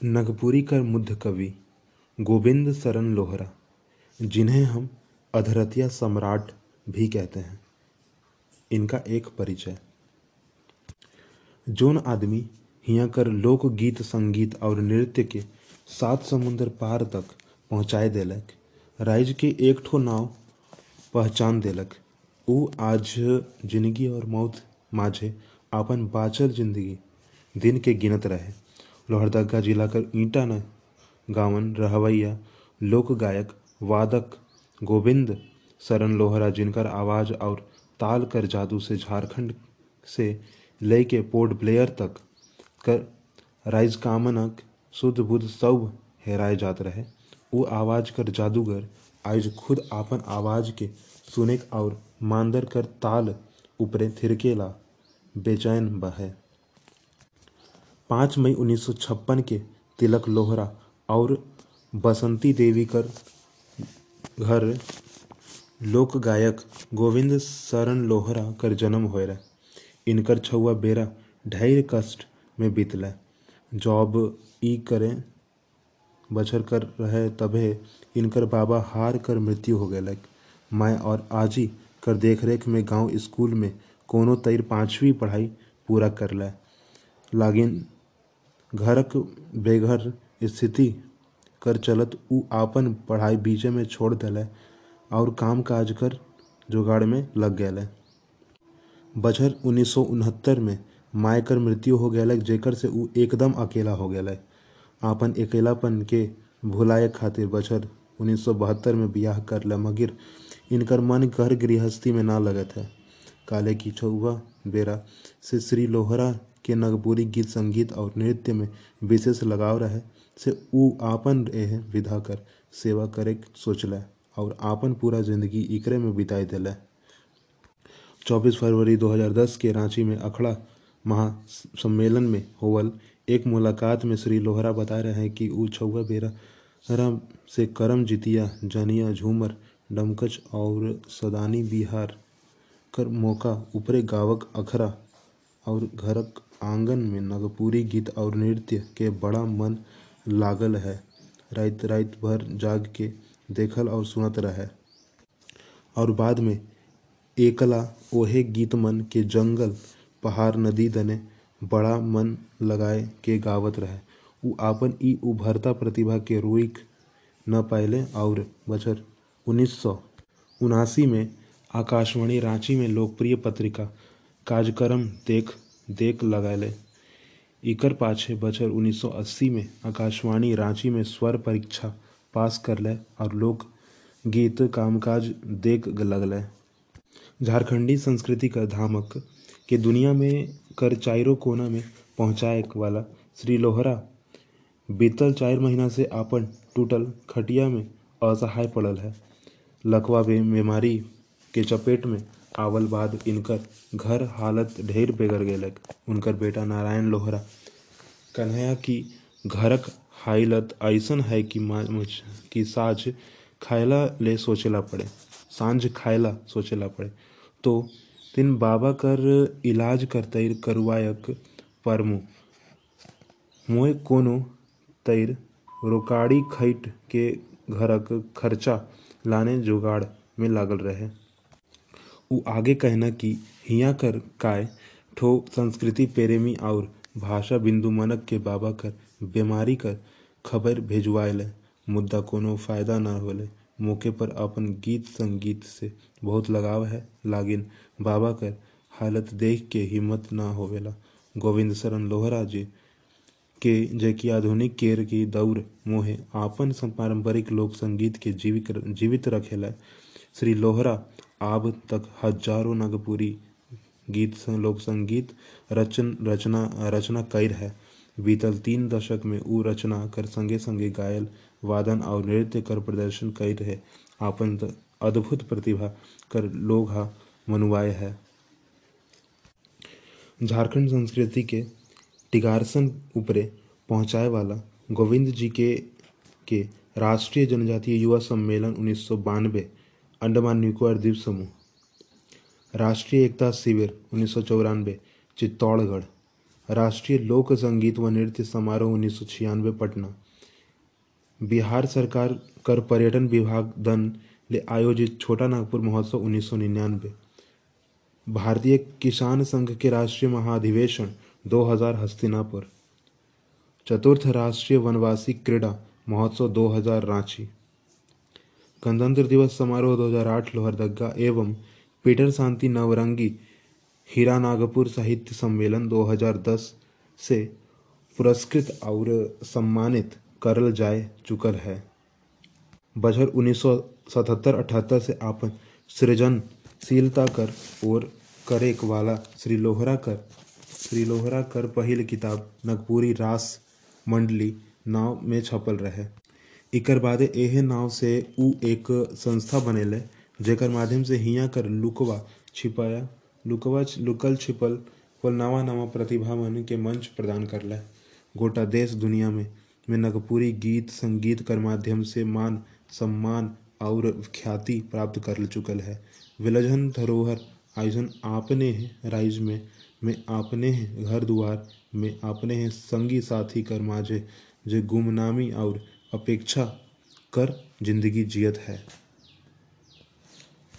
नगपुरी कर मुद्ध कवि गोविंद सरन लोहरा, जिन्हें हम अधरतिया सम्राट भी कहते हैं। इनका एक परिचय। जोन आदमी हियाँ कर लोक गीत संगीत और नृत्य के सात समुंदर पार तक पहुँचाए देलक, राइज के एक ठो नाव पहचान दिलक। ऊ आज ज़िंदगी और मौत माझे अपन बाचल ज़िंदगी दिन के गिनत रहे। लोहरदगा जिला कर न गावन रहवैया लोक गायक वादक गोविंद सरन लोहरा, जिनकर आवाज़ और ताल कर जादू से झारखंड से लेके पोर्ट ब्लेयर तक कर राइज कामनक शुद्ध बुद्ध सब हेराए जात रहे ऊ आवाज़ कर जादूगर आज खुद आपन आवाज़ के सुने और मांदर कर ताल ऊपरे थिरकेला बेचैन बहे। पाँच मई 1956 के तिलक लोहरा और बसंती देवी कर घर लोक गायक गोविंद शरण लोहरा कर जन्म होय रहे। इनकर छुआ बेरा ढेर कष्ट में बीतले जॉब ई करे, बछर कर रहे तबे इनकर बाबा हार कर मृत्यु हो गए माय और आजी कर देखरेख में गाँव स्कूल में कोनो तैर पांचवी पढ़ाई पूरा कर लागिन घरक बेघर स्थिति कर चलत ऊ आपन पढ़ाई बीचे में छोड़ देले और काम काज कर जुगाड़ में लग गए बछर उन्नीस सौ उनहत्तर में माय कर मृत्यु हो गए जेकर से उ एकदम अकेला हो गए आपन अकेलापन के भुलाए खातिर बछर 1972 में बियाह कर ले, मगिर इनकर मन घर गृहस्थी में ना लगत है। काले की छुआ बेरा। से श्री लोहरा के नगपुरी गीत संगीत और नृत्य में विशेष लगाव रहे। से ऊ आपन एह विधा कर सेवा करे सोचले और आपन पूरा ज़िंदगी इकरे में बिताई दिले। 24 फरवरी 2010 के रांची में अखड़ा महासम्मेलन में होवल। एक मुलाकात में श्री लोहरा बता रहे हैं कि ऊ छुआ बेरा, राम से करम जितिया, जनिया, झूमर, डमकच और सदानी बिहार। कर मौका ऊपरे गावक अखरा और घरक आँगन में नगपुरी गीत और नृत्य के बड़ा मन लागल है। रात रात भर जाग के देखल और सुनत रहे। और बाद में एकला ओहे गीत मन के जंगल, पहाड़, नदी दने बड़ा मन लगाए के गावत रहे। ऊ आपन ई उभरता प्रतिभा के रोक न पायले और बछर उन्नीस सौ उनासी में आकाशवाणी रांची में लोकप्रिय पत्रिका कार्यक्रम देख देख लगाले इकर पाछे बछर 1980 में आकाशवाणी रांची में स्वर परीक्षा पास करले और लोक गीत कामकाज देख लगले झारखंडी संस्कृति का धामक के दुनिया में कर चारों कोना में पहुँचाए वाला श्री लोहरा। बीतल चार महीना से आपन टूटल खटिया में असहाय पड़ल है। लकवा बीमारी के चपेट में आवल बाद इनकर घर हालत ढेर बिगड़ गए उनकर बेटा नारायण लोहरा कन्हैया की घरक हालत ऐसन है कि मुझ कि साझ खायला ले सोचेला पड़े। साँझ खायला सोचेला पड़े। तो तीन बाबा कर इलाज करतैर करवायक परमु। मोए कोनो तैर रोकाड़ी खैट के घरक खर्चा लाने जुगाड़ में लागल रहे। ऊ आगे कहना कि हिया कर काय ठो संस्कृति प्रेमी और भाषा बिंदु मनक के बाबा कर बीमारी कर खबर भेजवाएले मुद्दा कोनो फ़ायदा न होले। मौके पर अपन गीत संगीत से बहुत लगाव है। लागिन बाबा कर हालत देख के हिम्मत ना होवेला। गोविंद शरण लोहरा जी के जेकी आधुनिक केर की दौर मोहे आपन पारंपरिक लोक संगीत के जीवित जीवित रखेला। श्री लोहरा आब तक हज़ारों नागपुरी गीत लोक संगीत रचन, रचना रचना कैर है। बीतल तीन दशक में ऊ रचना कर संगे संगे गायल, वादन और नृत्य कर प्रदर्शन कैर रहे आपन अद्भुत प्रतिभा कर लोग हा मनुवाए है। झारखंड संस्कृति के टिगारसन ऊपरे पहुँचाए वाला गोविंद जी के के राष्ट्रीय जनजातीय युवा सम्मेलन उन्नीस सौ बानवे अंडमान निकोबार द्वीप समूह। राष्ट्रीय एकता शिविर, उन्नीस सौ चौरानवे चित्तौड़गढ़। राष्ट्रीय लोक संगीत व नृत्य समारोह, उन्नीस सौ छियानवे पटना। बिहार सरकार कर पर्यटन विभाग दन ले आयोजित छोटा नागपुर महोत्सव, उन्नीस सौ निन्यानवे भारतीय किसान संघ के राष्ट्रीय महाधिवेशन 2000 हस्तिनापुर। चतुर्थ राष्ट्रीय वनवासी क्रीड़ा महोत्सव 2000 रांची। गणतंत्र दिवस समारोह 2008 लोहरदगा एवं पीटर शांति नवरंगी हीरा नागपुर साहित्य सम्मेलन 2010 से पुरस्कृत और सम्मानित करल जाय चुकल है। बछर उन्नीस सौ सतहत्तर से आपन सृजनशीलता कर ओर करेक वाला श्री लोहरा कर, श्री लोहरा कर पहिल किताब नगपुरी रास मंडली नाव में छपल रहे। इकर बादे एहे नाव से उ एक संस्था बनेले, जेकर माध्यम से हियाँ कर लुकवा छिपाया, लुकवा लुकल छिपल और नवा नवा प्रतिभा मन के मंच प्रदान करला। गोटा देश दुनिया में में नगपुरी गीत, संगीत कर माध्यम से मान, सम्मान और ख्याति प्राप्त कर चुकल है। विलजन धरोहर, आयोजन आपने हैं राइज में में आपने हैं घर द्वार में आपने संगी साथी कर माझे जे गुमनामी और अपेक्षा कर ज़िंदगी जियत है।